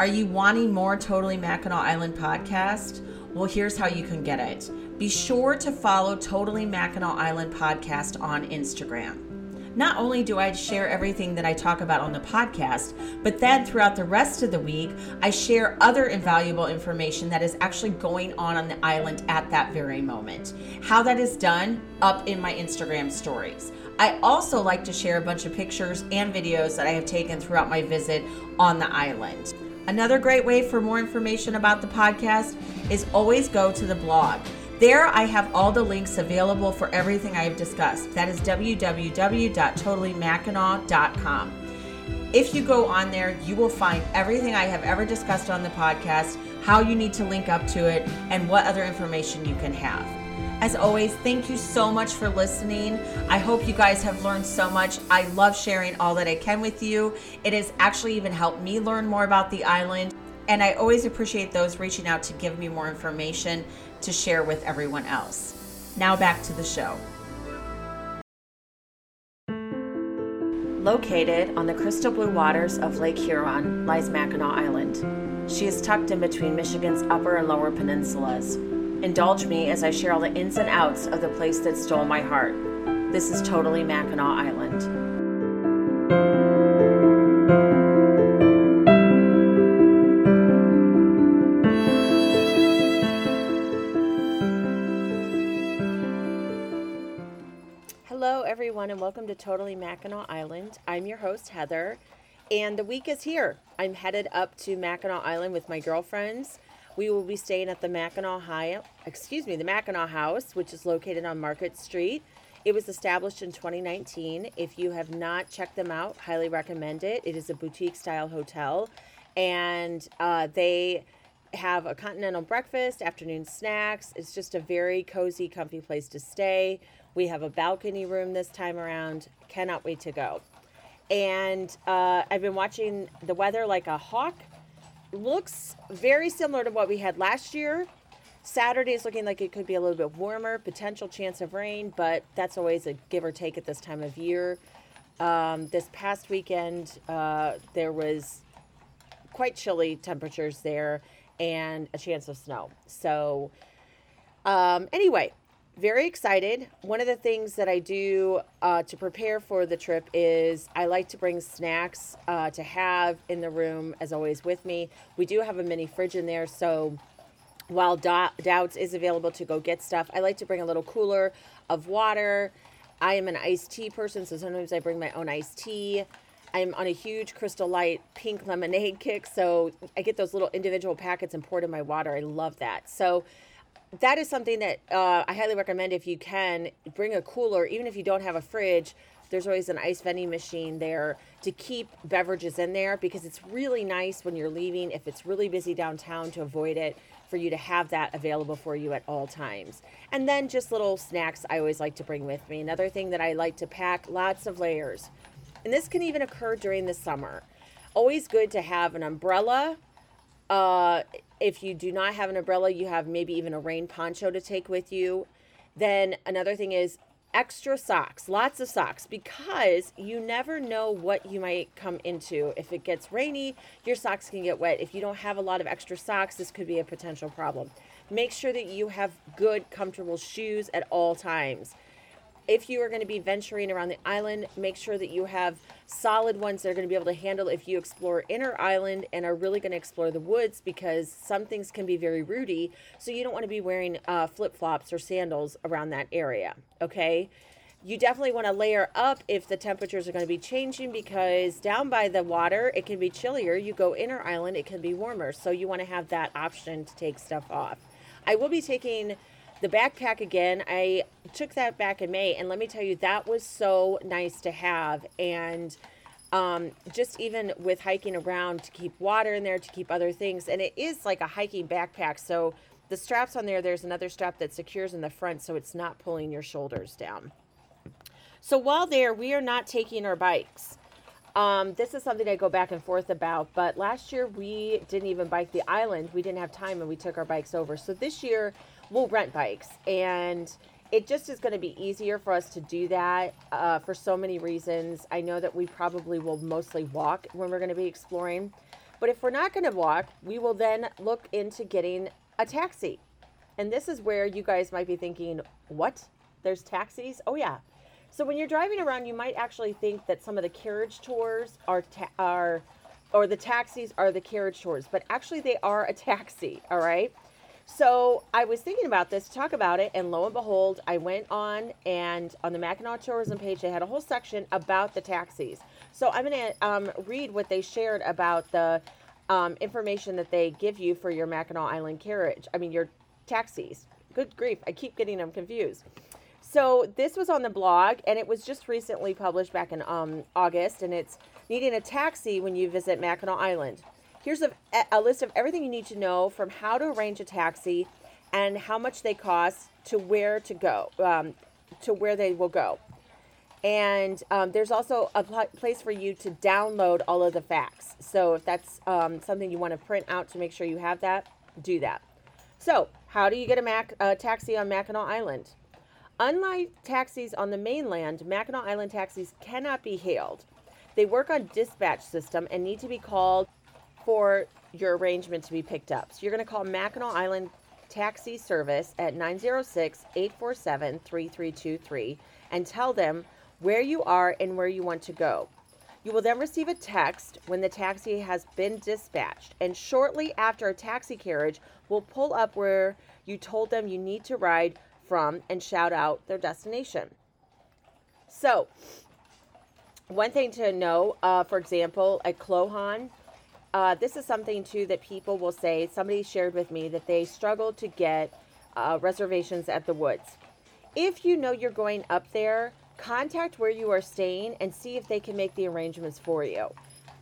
Are you wanting more Totally Mackinac Island podcast? Well, here's how you can get it. Be sure to follow Totally Mackinac Island podcast on Instagram. Not only do I share everything that I talk about on the podcast, but then throughout the rest of the week, I share other invaluable information that is actually going on on the island at that very moment. How that is done, up in my Instagram stories. I also like to share a bunch of pictures and videos that I have taken throughout my visit on the island. Another great way for more information about the podcast is always go to the blog. There, I have all the links available for everything I have discussed. That is www.totallymackinac.com. If you go on there, you will find everything I have ever discussed on the podcast, how you need to link up to it, and what other information you can have. As always, thank you so much for listening. I hope you guys have learned so much. I love sharing all that I can with you. It has actually even helped me learn more about the island. And I always appreciate those reaching out to give me more information to share with everyone else. Now back to the show. Located on the crystal blue waters of Lake Huron lies Mackinac Island. She is tucked in between Michigan's upper and lower peninsulas. Indulge me as I share all the ins and outs of the place that stole my heart. This is totally Mackinac Island. Hello, everyone, and welcome to Totally Mackinac Island. I'm your host, Heather, and the week is here. I'm headed up to Mackinac Island with my girlfriends. We will be staying at the Mackinac High, excuse me, the Mackinac House, which is located on Market Street. It was established in 2019. If you have not checked them out, highly recommend it. It is a boutique style hotel, and uh, they have a continental breakfast, afternoon snacks. It's just a very cozy, comfy place to stay. We have a balcony room this time around. Cannot wait to go. And uh, I've been watching the weather like a hawk. Looks very similar to what we had last year. Saturday is looking like it could be a little bit warmer, potential chance of rain, but that's always a give or take at this time of year. Um, this past weekend, uh, there was quite chilly temperatures there and a chance of snow. So, um, anyway, very excited. One of the things that I do uh, to prepare for the trip is I like to bring snacks uh, to have in the room, as always, with me. We do have a mini fridge in there, so while Doud's is available to go get stuff, I like to bring a little cooler of water. I am an iced tea person, so sometimes I bring my own iced tea. I'm on a huge Crystal Light pink lemonade kick, so I get those little individual packets and pour it in my water. I love that. So that is something that uh, I highly recommend if you can bring a cooler, even if you don't have a fridge. There's always an ice vending machine there to keep beverages in there because it's really nice when you're leaving, if it's really busy downtown, to avoid it, for you to have that available for you at all times. And then just little snacks I always like to bring with me. Another thing that I like to pack lots of layers. And this can even occur during the summer. Always good to have an umbrella. Uh, if you do not have an umbrella, you have maybe even a rain poncho to take with you. Then another thing is extra socks, lots of socks, because you never know what you might come into. If it gets rainy, your socks can get wet. If you don't have a lot of extra socks, this could be a potential problem. Make sure that you have good, comfortable shoes at all times if you are going to be venturing around the island, make sure that you have solid ones that are going to be able to handle if you explore inner island and are really going to explore the woods because some things can be very rooty. So you don't want to be wearing uh, flip flops or sandals around that area. Okay. You definitely want to layer up if the temperatures are going to be changing because down by the water it can be chillier. You go inner island, it can be warmer. So you want to have that option to take stuff off. I will be taking the backpack again, I took that back in May, and let me tell you, that was so nice to have. And um, just even with hiking around to keep water in there, to keep other things, and it is like a hiking backpack. So the straps on there, there's another strap that secures in the front so it's not pulling your shoulders down. So while there, we are not taking our bikes. Um, this is something I go back and forth about, but last year we didn't even bike the island. We didn't have time and we took our bikes over. So this year we'll rent bikes and it just is going to be easier for us to do that uh, for so many reasons. I know that we probably will mostly walk when we're going to be exploring, But if we're not going to walk, we will then look into getting a taxi. And this is where you guys might be thinking, what? There's taxis? Oh, yeah. So when you're driving around, you might actually think that some of the carriage tours are, ta- are or the taxis are the carriage tours, but actually they are a taxi, all right? So I was thinking about this, to talk about it, and lo and behold, I went on and on the Mackinac Tourism page, they had a whole section about the taxis. So I'm going to um, read what they shared about the um, information that they give you for your Mackinac Island carriage. I mean, your taxis. Good grief, I keep getting them confused. So this was on the blog, and it was just recently published back in um, August, and it's needing a taxi when you visit Mackinac Island. Here's a, a list of everything you need to know from how to arrange a taxi and how much they cost to where to go, um, to where they will go. And um, there's also a pl- place for you to download all of the facts. So if that's um, something you want to print out to make sure you have that, do that. So, how do you get a Mac, taxi on Mackinac Island? Unlike taxis on the mainland, Mackinac Island taxis cannot be hailed. They work on dispatch system and need to be called for your arrangement to be picked up. So you're going to call Mackinac Island Taxi Service at 906 847 3323 and tell them where you are and where you want to go. You will then receive a text when the taxi has been dispatched, and shortly after a taxi carriage will pull up where you told them you need to ride from and shout out their destination. So, one thing to know, uh, for example, at Cloghaun, uh, this is something too that people will say. Somebody shared with me that they struggle to get uh, reservations at the woods. If you know you're going up there, contact where you are staying and see if they can make the arrangements for you.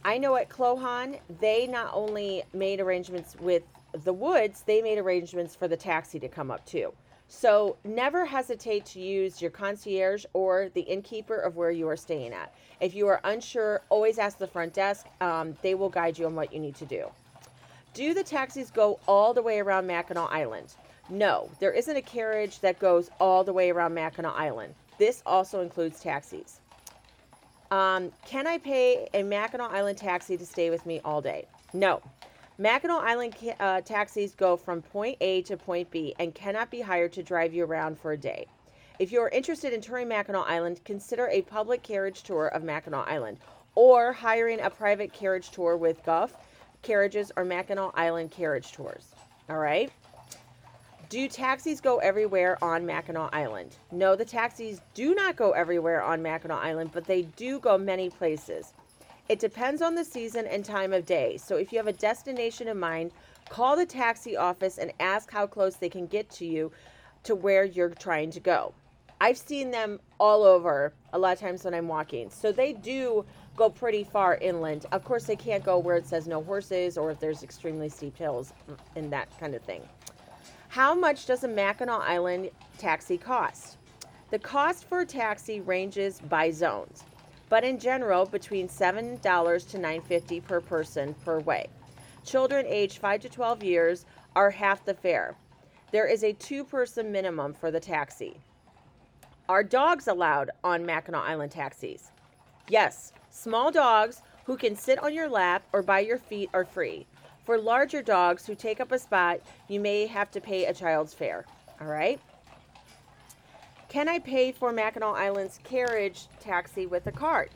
I know at Cloghaun, they not only made arrangements with the woods, they made arrangements for the taxi to come up too. So never hesitate to use your concierge or the innkeeper of where you are staying at. If you are unsure, always ask the front desk. Um, they will guide you on what you need to do. Do the taxis go all the way around Mackinac Island? No, there isn't a carriage that goes all the way around Mackinac Island. This also includes taxis. Um, can I pay a Mackinac Island taxi to stay with me all day? No. Mackinac Island uh, taxis go from point A to point B and cannot be hired to drive you around for a day. If you are interested in touring Mackinac Island, consider a public carriage tour of Mackinac Island or hiring a private carriage tour with Gough Carriages or Mackinac Island Carriage Tours. All right? Do taxis go everywhere on Mackinac Island? No, the taxis do not go everywhere on Mackinac Island, but they do go many places. It depends on the season and time of day. So if you have a destination in mind, call the taxi office and ask how close they can get to you to where you're trying to go. I've seen them all over a lot of times when I'm walking. So they do go pretty far inland. Of course, they can't go where it says no horses or if there's extremely steep hills and that kind of thing. How much does a Mackinac Island taxi cost? The cost for a taxi ranges by zones, but in general between $7 to $9.50 per person per way. Children aged 5 to 12 years are half the fare. There is a two person minimum for the taxi. Are dogs allowed on Mackinac Island taxis? Yes, small dogs who can sit on your lap or by your feet are free. For larger dogs who take up a spot, you may have to pay a child's fare. All right? Can I pay for Mackinac Island's carriage taxi with a card?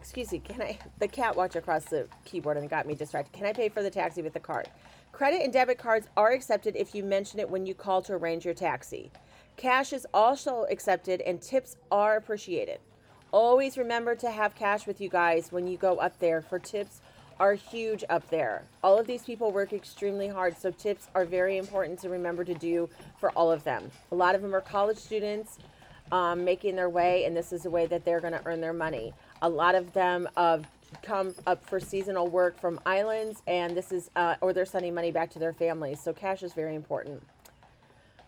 Excuse me, can I? The cat watched across the keyboard and got me distracted. Can I pay for the taxi with a card? Credit and debit cards are accepted if you mention it when you call to arrange your taxi. Cash is also accepted and tips are appreciated. Always remember to have cash with you guys when you go up there for tips are huge up there. All of these people work extremely hard, so tips are very important to remember to do for all of them. A lot of them are college students um, making their way, and this is the way that they're going to earn their money. A lot of them uh, come up for seasonal work from islands, and this is, uh, or they're sending money back to their families. So cash is very important.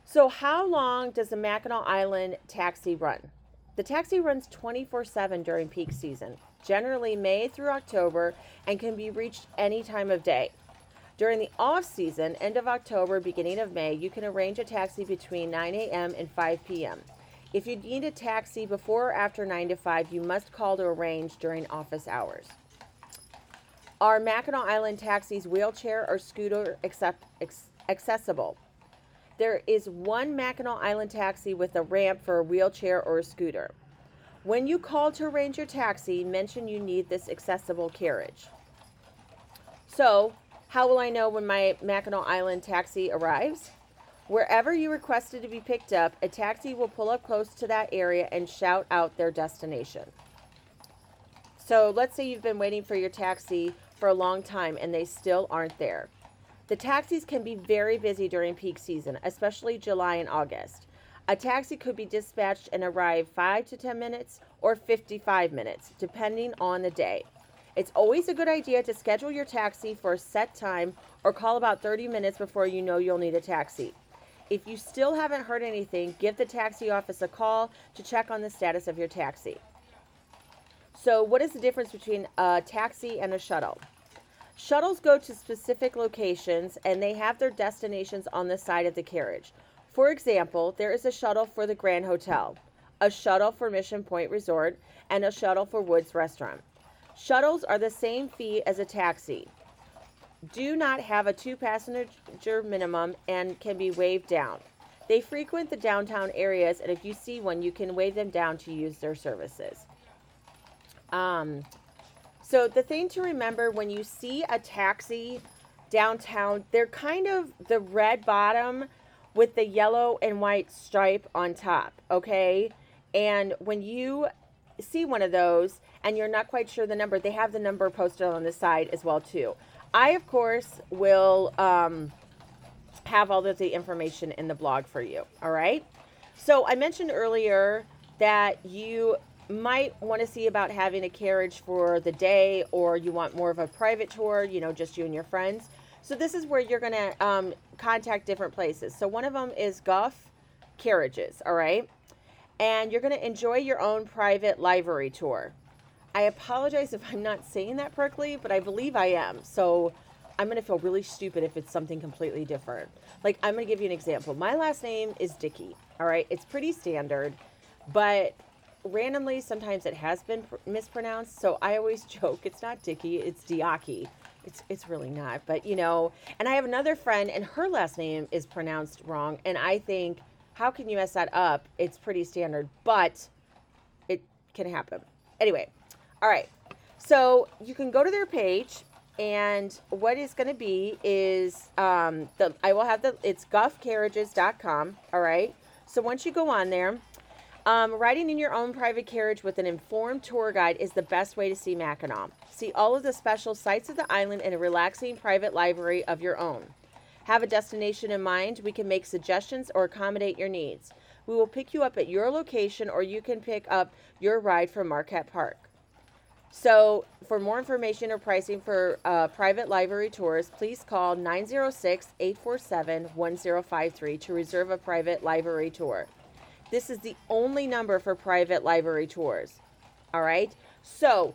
So, how long does the Mackinac Island taxi run? The taxi runs 24 7 during peak season, generally May through October, and can be reached any time of day. During the off season, end of October, beginning of May, you can arrange a taxi between 9 a.m. and 5 p.m. If you need a taxi before or after 9 to 5, you must call to arrange during office hours. Are Mackinac Island taxis wheelchair or scooter accept, accessible? There is one Mackinac Island taxi with a ramp for a wheelchair or a scooter. When you call to arrange your taxi, mention you need this accessible carriage. So, how will I know when my Mackinac Island taxi arrives? Wherever you requested to be picked up, a taxi will pull up close to that area and shout out their destination. So, let's say you've been waiting for your taxi for a long time and they still aren't there. The taxis can be very busy during peak season, especially July and August. A taxi could be dispatched and arrive 5 to 10 minutes or 55 minutes, depending on the day. It's always a good idea to schedule your taxi for a set time or call about 30 minutes before you know you'll need a taxi. If you still haven't heard anything, give the taxi office a call to check on the status of your taxi. So, what is the difference between a taxi and a shuttle? Shuttles go to specific locations and they have their destinations on the side of the carriage. For example, there is a shuttle for the Grand Hotel, a shuttle for Mission Point Resort, and a shuttle for Woods Restaurant. Shuttles are the same fee as a taxi, do not have a two passenger minimum, and can be waved down. They frequent the downtown areas, and if you see one, you can wave them down to use their services. Um, so, the thing to remember when you see a taxi downtown, they're kind of the red bottom with the yellow and white stripe on top, okay? And when you see one of those and you're not quite sure the number, they have the number posted on the side as well too. I of course will um, have all of the information in the blog for you. All right. So I mentioned earlier that you might want to see about having a carriage for the day or you want more of a private tour, you know, just you and your friends. So this is where you're going to um, contact different places. So one of them is Gough Carriages, all right? And you're going to enjoy your own private livery tour. I apologize if I'm not saying that correctly, but I believe I am. So I'm going to feel really stupid if it's something completely different. Like, I'm going to give you an example. My last name is Dickey, all right? It's pretty standard, but randomly sometimes it has been pr- mispronounced. So I always joke it's not Dickey, it's Diaki. It's it's really not, but you know. And I have another friend, and her last name is pronounced wrong, and I think, how can you mess that up? It's pretty standard, but it can happen. Anyway, all right. So you can go to their page, and what is going to be is um, the I will have the it's guffcarriages.com. All right. So once you go on there, um, riding in your own private carriage with an informed tour guide is the best way to see Mackinac. See all of the special sights of the island in a relaxing private livery of your own. Have a destination in mind? We can make suggestions or accommodate your needs. We will pick you up at your location or you can pick up your ride from Marquette Park. So, for more information or pricing for uh, private livery tours, please call 906 847 1053 to reserve a private livery tour. This is the only number for private livery tours. All right. So,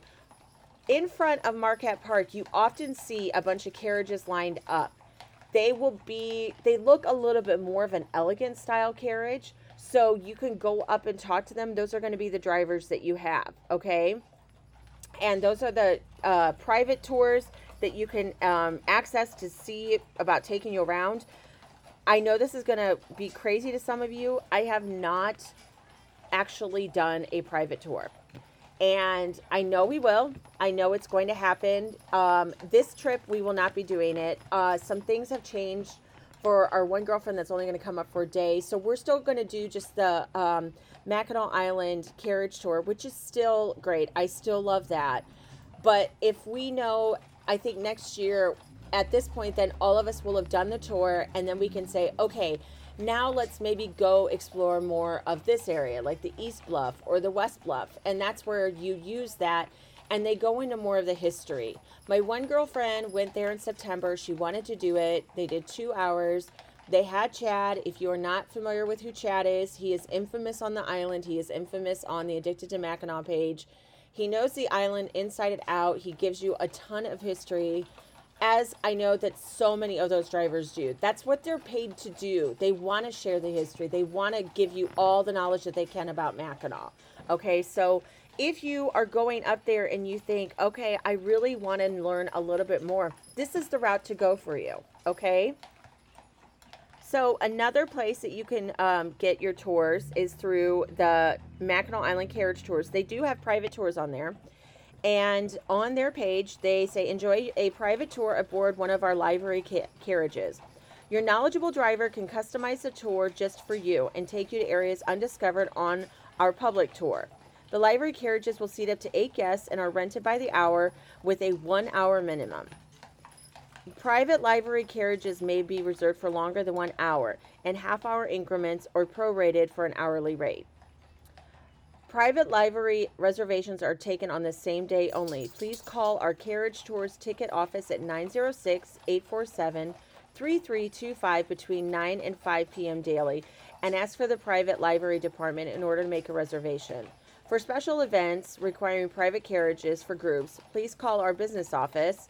in front of Marquette Park, you often see a bunch of carriages lined up. They will be, they look a little bit more of an elegant style carriage. So, you can go up and talk to them. Those are going to be the drivers that you have. Okay. And those are the uh, private tours that you can um, access to see about taking you around. I know this is going to be crazy to some of you. I have not actually done a private tour. And I know we will. I know it's going to happen. Um, this trip, we will not be doing it. Uh, some things have changed for our one girlfriend that's only going to come up for a day. So we're still going to do just the um, Mackinac Island carriage tour, which is still great. I still love that. But if we know, I think next year at this point, then all of us will have done the tour, and then we can say, okay, now let's maybe go explore more of this area, like the East Bluff or the West Bluff. And that's where you use that and they go into more of the history. My one girlfriend went there in September. She wanted to do it. They did two hours. They had Chad. If you are not familiar with who Chad is, he is infamous on the island. He is infamous on the Addicted to Mackinac page. He knows the island inside and out. He gives you a ton of history as I know that so many of those drivers do. That's what they're paid to do. They want to share the history. They want to give you all the knowledge that they can about Mackinac. Okay, so if you are going up there and you think, okay, I really want to learn a little bit more, this is the route to go for you. Okay. So another place that you can um, get your tours is through the Mackinac Island Carriage Tours. They do have private tours on there. And on their page, they say, enjoy a private tour aboard one of our livery ca- carriages. Your knowledgeable driver can customize the tour just for you and take you to areas undiscovered on our public tour. The livery carriages will seat up to eight guests and are rented by the hour with a one hour minimum. Private livery carriages may be reserved for longer than one hour in half hour increments or prorated for an hourly rate. Private livery reservations are taken on the same day only. Please call our Carriage Tours ticket office at 906 847 3325 between 9 and 5 p.m. daily and ask for the private livery department in order to make a reservation. For special events requiring private carriages for groups, please call our business office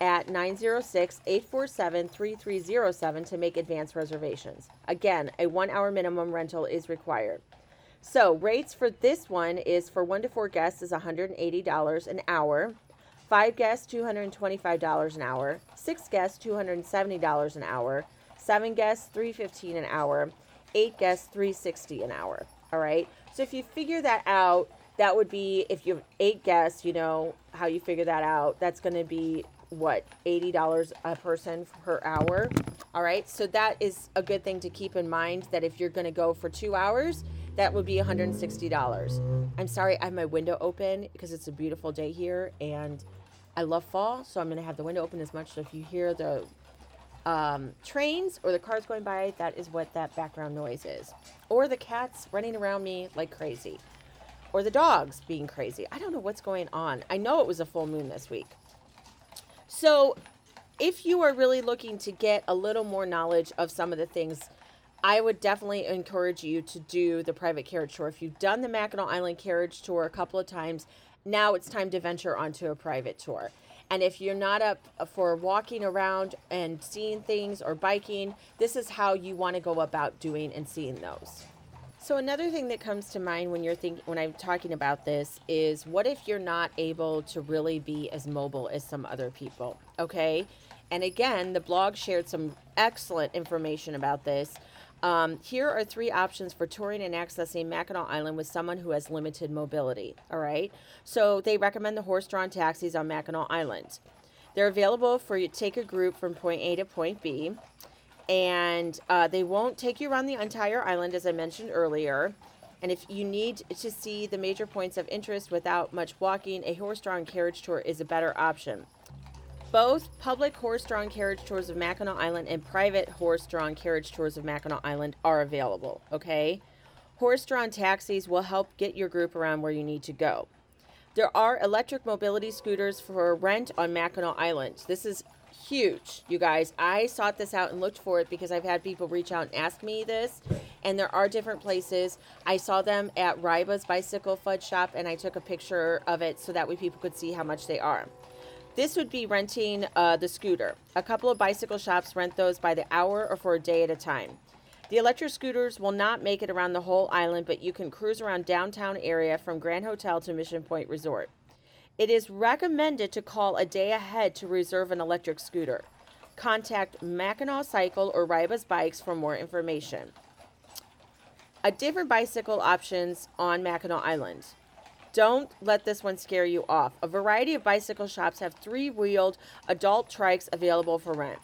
at 906 847 3307 to make advance reservations. Again, a one hour minimum rental is required. So, rates for this one is for one to four guests is $180 an hour, five guests $225 an hour, six guests $270 an hour, seven guests $315 an hour, eight guests $360 an hour. All right. So if you figure that out, that would be if you have eight guests, you know how you figure that out. That's going to be what $80 a person per hour. All right. So that is a good thing to keep in mind that if you're going to go for two hours, that would be $160. I'm sorry, I have my window open because it's a beautiful day here and I love fall, so I'm going to have the window open as much. So if you hear the um, trains or the cars going by, that is what that background noise is. Or the cats running around me like crazy. Or the dogs being crazy. I don't know what's going on. I know it was a full moon this week. So if you are really looking to get a little more knowledge of some of the things I would definitely encourage you to do the private carriage tour. If you've done the Mackinac Island carriage tour a couple of times, now it's time to venture onto a private tour. And if you're not up for walking around and seeing things or biking, this is how you want to go about doing and seeing those. So another thing that comes to mind when you're thinking when I'm talking about this is what if you're not able to really be as mobile as some other people, okay? And again, the blog shared some excellent information about this um, here are three options for touring and accessing Mackinac Island with someone who has limited mobility. All right. So they recommend the horse drawn taxis on Mackinac Island. They're available for you to take a group from point A to point B. And uh, they won't take you around the entire island, as I mentioned earlier. And if you need to see the major points of interest without much walking, a horse drawn carriage tour is a better option. Both public horse drawn carriage tours of Mackinac Island and private horse drawn carriage tours of Mackinac Island are available, okay? Horse drawn taxis will help get your group around where you need to go. There are electric mobility scooters for rent on Mackinac Island. This is huge, you guys. I sought this out and looked for it because I've had people reach out and ask me this, and there are different places. I saw them at Ryba's Bicycle Fudge Shop, and I took a picture of it so that way people could see how much they are. This would be renting uh, the scooter. A couple of bicycle shops rent those by the hour or for a day at a time. The electric scooters will not make it around the whole island, but you can cruise around downtown area from Grand Hotel to Mission Point Resort. It is recommended to call a day ahead to reserve an electric scooter. Contact Mackinac Cycle or Ryba's Bikes for more information. A different bicycle options on Mackinac Island. Don't let this one scare you off. A variety of bicycle shops have three wheeled adult trikes available for rent.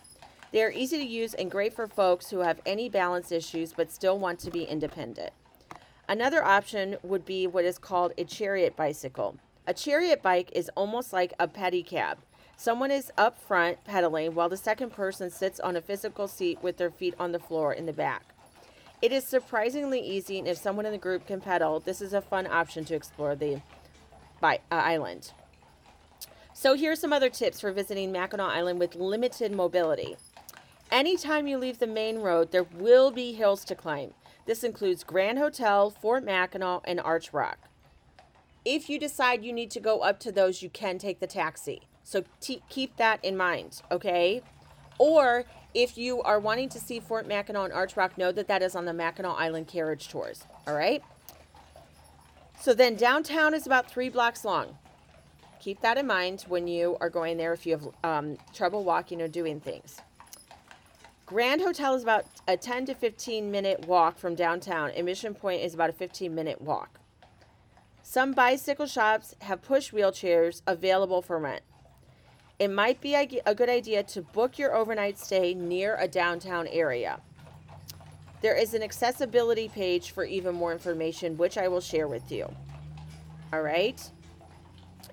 They are easy to use and great for folks who have any balance issues but still want to be independent. Another option would be what is called a chariot bicycle. A chariot bike is almost like a pedicab. Someone is up front pedaling while the second person sits on a physical seat with their feet on the floor in the back. It is surprisingly easy, and if someone in the group can pedal, this is a fun option to explore the by, uh, island. So, here are some other tips for visiting Mackinac Island with limited mobility. Anytime you leave the main road, there will be hills to climb. This includes Grand Hotel, Fort Mackinac, and Arch Rock. If you decide you need to go up to those, you can take the taxi. So t- keep that in mind, okay? Or if you are wanting to see Fort Mackinac and Arch Rock, know that that is on the Mackinac Island Carriage Tours. All right. So then downtown is about three blocks long. Keep that in mind when you are going there if you have um, trouble walking or doing things. Grand Hotel is about a 10 to 15 minute walk from downtown, and Mission Point is about a 15 minute walk. Some bicycle shops have push wheelchairs available for rent. It might be a good idea to book your overnight stay near a downtown area. There is an accessibility page for even more information, which I will share with you. All right.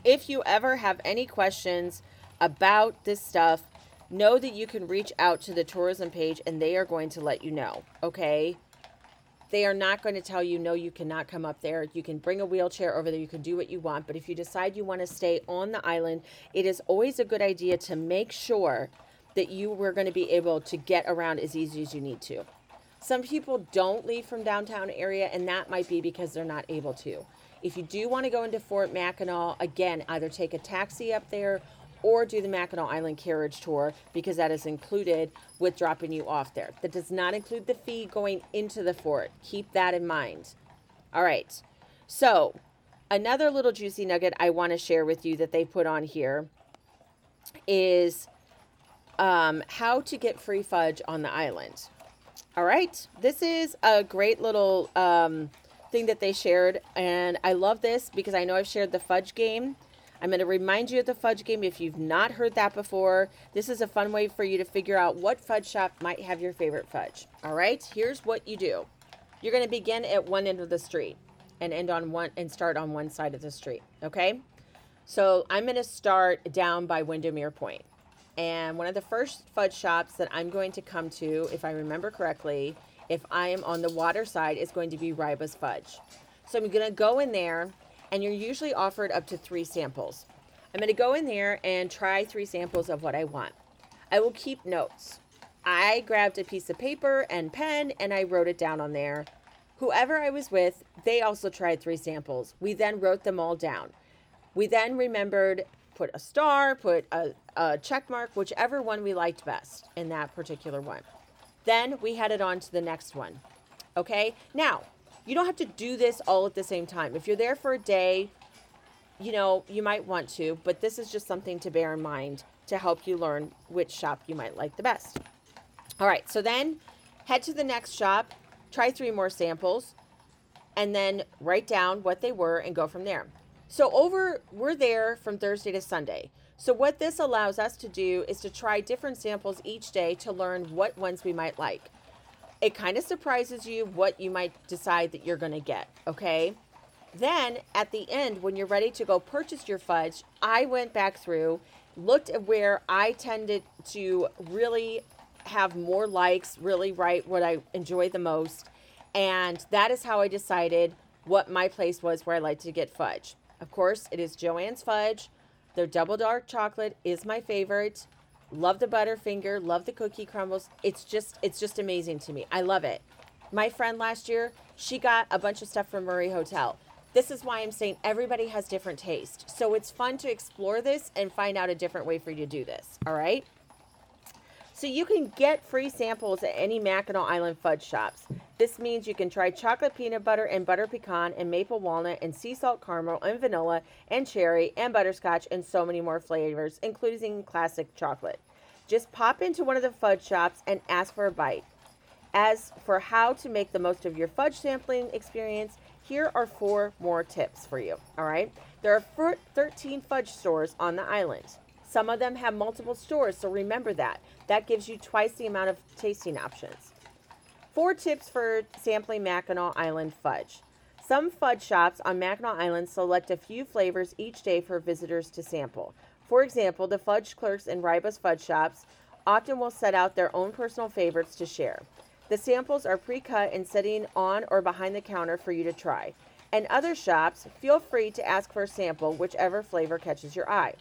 If you ever have any questions about this stuff, know that you can reach out to the tourism page and they are going to let you know. Okay. They are not going to tell you, no, you cannot come up there. You can bring a wheelchair over there. You can do what you want. But if you decide you want to stay on the island, it is always a good idea to make sure that you were going to be able to get around as easy as you need to. Some people don't leave from downtown area, and that might be because they're not able to. If you do want to go into Fort Mackinac, again, either take a taxi up there or do the Mackinac Island carriage tour because that is included with dropping you off there. That does not include the fee going into the fort. Keep that in mind. All right. So, another little juicy nugget I want to share with you that they put on here is um, how to get free fudge on the island. All right. This is a great little um, thing that they shared. And I love this because I know I've shared the fudge game. I'm going to remind you of the fudge game if you've not heard that before. This is a fun way for you to figure out what fudge shop might have your favorite fudge. All right, here's what you do. You're going to begin at one end of the street and end on one and start on one side of the street, okay? So, I'm going to start down by Windermere Point. And one of the first fudge shops that I'm going to come to, if I remember correctly, if I am on the water side, is going to be Ryba's Fudge. So I'm going to go in there and you're usually offered up to three samples. I'm going to go in there and try three samples of what I want. I will keep notes. I grabbed a piece of paper and pen and I wrote it down on there. Whoever I was with, they also tried three samples. We then wrote them all down. We then remembered put a star, put a, a check mark, whichever one we liked best in that particular one. Then we headed on to the next one. Okay, now you don't have to do this all at the same time. If you're there for a day, you know, you might want to, but this is just something to bear in mind to help you learn which shop you might like the best. All right, so then head to the next shop, try three more samples, and then write down what they were and go from there. So over we're there from Thursday to Sunday. So what this allows us to do is to try different samples each day to learn what ones we might like it kind of surprises you what you might decide that you're going to get, okay? Then at the end, when you're ready to go purchase your fudge, I went back through, looked at where I tended to really have more likes, really write what I enjoy the most. And that is how I decided what my place was where I like to get fudge. Of course, it is JoAnn's Fudge. Their double dark chocolate is my favorite. Love the Butterfinger, love the cookie crumbles. It's just it's just amazing to me. I love it. My friend last year, she got a bunch of stuff from Murray Hotel. This is why I'm saying everybody has different taste. So it's fun to explore this and find out a different way for you to do this. All right? So you can get free samples at any Mackinac Island fudge shops. This means you can try chocolate peanut butter and butter pecan and maple walnut and sea salt caramel and vanilla and cherry and butterscotch and so many more flavors, including classic chocolate. Just pop into one of the fudge shops and ask for a bite. As for how to make the most of your fudge sampling experience, here are four more tips for you. All right. There are 13 fudge stores on the island. Some of them have multiple stores, so remember that. That gives you twice the amount of tasting options. Four tips for sampling Mackinac Island fudge. Some fudge shops on Mackinac Island select a few flavors each day for visitors to sample. For example, the fudge clerks in Ryba's fudge shops often will set out their own personal favorites to share. The samples are pre cut and sitting on or behind the counter for you to try. And other shops, feel free to ask for a sample, whichever flavor catches your eye.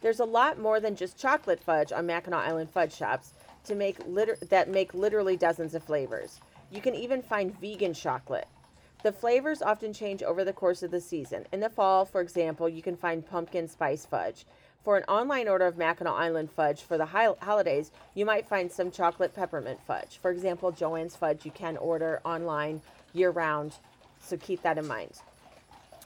There's a lot more than just chocolate fudge on Mackinac Island fudge shops to make liter- that make literally dozens of flavors. You can even find vegan chocolate. The flavors often change over the course of the season. In the fall, for example, you can find pumpkin spice fudge. For an online order of Mackinac Island fudge for the holidays, you might find some chocolate peppermint fudge. For example, JoAnn's fudge you can order online year round So keep that in mind.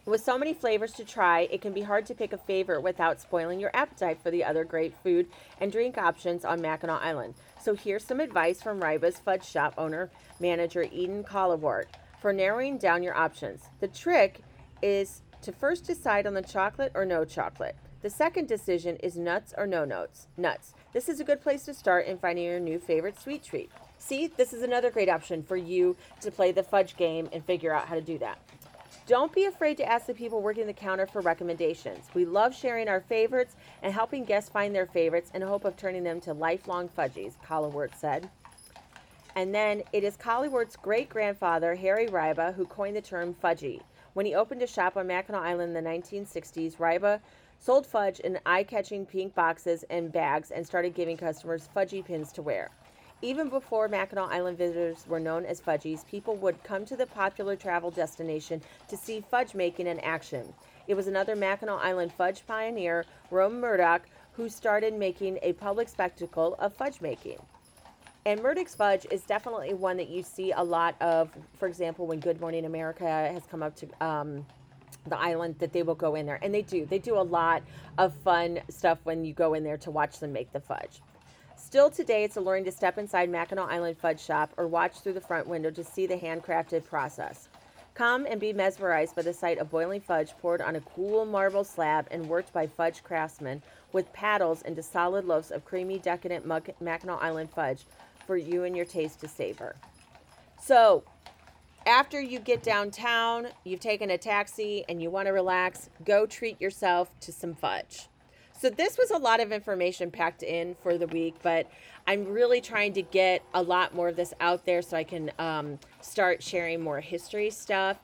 With so many flavors to try, it can be hard to pick a favorite without spoiling your appetite for the other great food and drink options on Mackinac Island. So here's some advice from Ryba's Fudge Shop owner manager Eden Collawart for narrowing down your options. The trick is to first decide on the chocolate or no chocolate. The second decision is nuts or no nuts. Nuts. This is a good place to start in finding your new favorite sweet treat. See, this is another great option for you to play the fudge game and figure out how to do that. Don't be afraid to ask the people working the counter for recommendations. We love sharing our favorites and helping guests find their favorites in hope of turning them to lifelong fudgies, Collingwood said. And then it is Colliwart's great grandfather, Harry Ryba, who coined the term fudgy. When he opened a shop on Mackinac Island in the 1960s, Ryba sold fudge in eye catching pink boxes and bags and started giving customers fudgy pins to wear. Even before Mackinac Island visitors were known as fudgies, people would come to the popular travel destination to see fudge making in action. It was another Mackinac Island fudge pioneer, Rome Murdick, who started making a public spectacle of fudge making. And Murdick's fudge is definitely one that you see a lot of. For example, when Good Morning America has come up to um, the island, that they will go in there, and they do. They do a lot of fun stuff when you go in there to watch them make the fudge. Still today, it's alluring to step inside Mackinac Island Fudge Shop or watch through the front window to see the handcrafted process. Come and be mesmerized by the sight of boiling fudge poured on a cool marble slab and worked by fudge craftsmen with paddles into solid loaves of creamy, decadent Mackinac Island fudge for you and your taste to savor. So, after you get downtown, you've taken a taxi and you want to relax, go treat yourself to some fudge. So, this was a lot of information packed in for the week, but I'm really trying to get a lot more of this out there so I can um, start sharing more history stuff.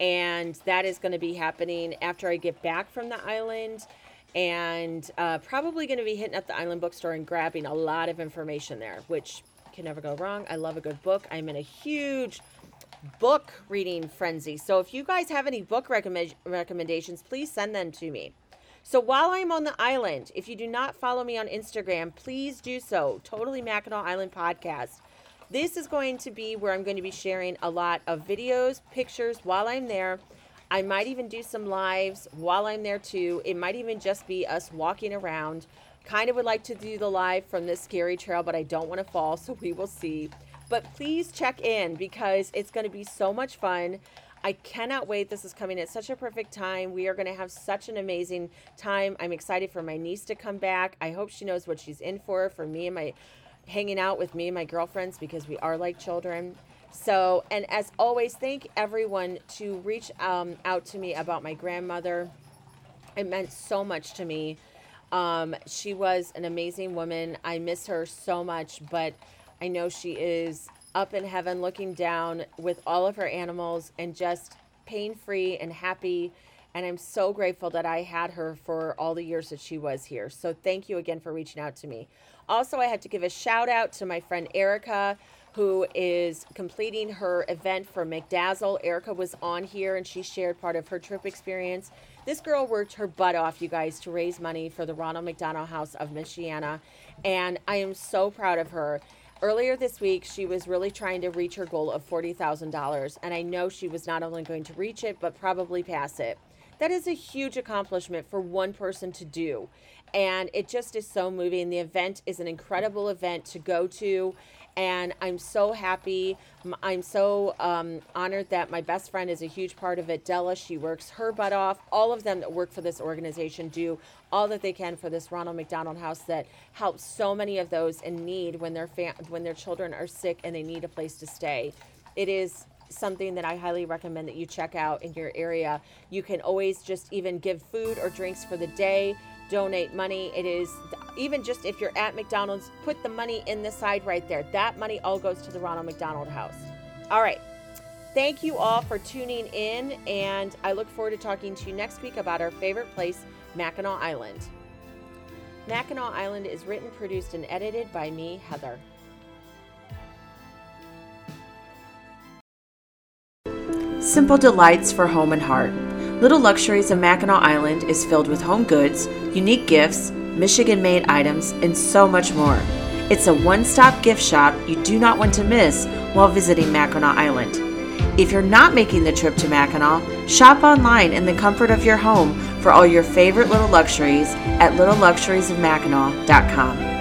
And that is going to be happening after I get back from the island and uh, probably going to be hitting up the island bookstore and grabbing a lot of information there, which can never go wrong. I love a good book. I'm in a huge book reading frenzy. So if you guys have any book recommend- recommendations, please send them to me. So while I'm on the island, if you do not follow me on Instagram, please do so. Totally Mackinac Island Podcast. This is going to be where I'm going to be sharing a lot of videos, pictures while I'm there. I might even do some lives while I'm there too. It might even just be us walking around Kind of would like to do the live from this scary trail, but I don't want to fall, so we will see. But please check in because it's going to be so much fun. I cannot wait. This is coming at such a perfect time. We are going to have such an amazing time. I'm excited for my niece to come back. I hope she knows what she's in for, for me and my hanging out with me and my girlfriends because we are like children. So, and as always, thank everyone to reach um, out to me about my grandmother. It meant so much to me. Um, she was an amazing woman. I miss her so much, but I know she is up in heaven looking down with all of her animals and just pain free and happy. And I'm so grateful that I had her for all the years that she was here. So thank you again for reaching out to me. Also, I had to give a shout out to my friend Erica, who is completing her event for McDazzle. Erica was on here and she shared part of her trip experience. This girl worked her butt off, you guys, to raise money for the Ronald McDonald House of Michiana, and I am so proud of her. Earlier this week, she was really trying to reach her goal of $40,000, and I know she was not only going to reach it, but probably pass it. That is a huge accomplishment for one person to do, and it just is so moving. The event is an incredible event to go to and I'm so happy. I'm so um, honored that my best friend is a huge part of it. Della, she works her butt off. All of them that work for this organization do all that they can for this Ronald McDonald House that helps so many of those in need when their fam- when their children are sick and they need a place to stay. It is something that I highly recommend that you check out in your area. You can always just even give food or drinks for the day donate money. It is even just if you're at McDonald's, put the money in the side right there. That money all goes to the Ronald McDonald House. All right. Thank you all for tuning in, and I look forward to talking to you next week about our favorite place, Mackinac Island. Mackinac Island is written, produced, and edited by me, Heather. Simple delights for home and heart. Little Luxuries of Mackinac Island is filled with home goods, unique gifts, Michigan made items, and so much more. It's a one stop gift shop you do not want to miss while visiting Mackinac Island. If you're not making the trip to Mackinac, shop online in the comfort of your home for all your favorite little luxuries at littleluxuriesofmackinac.com.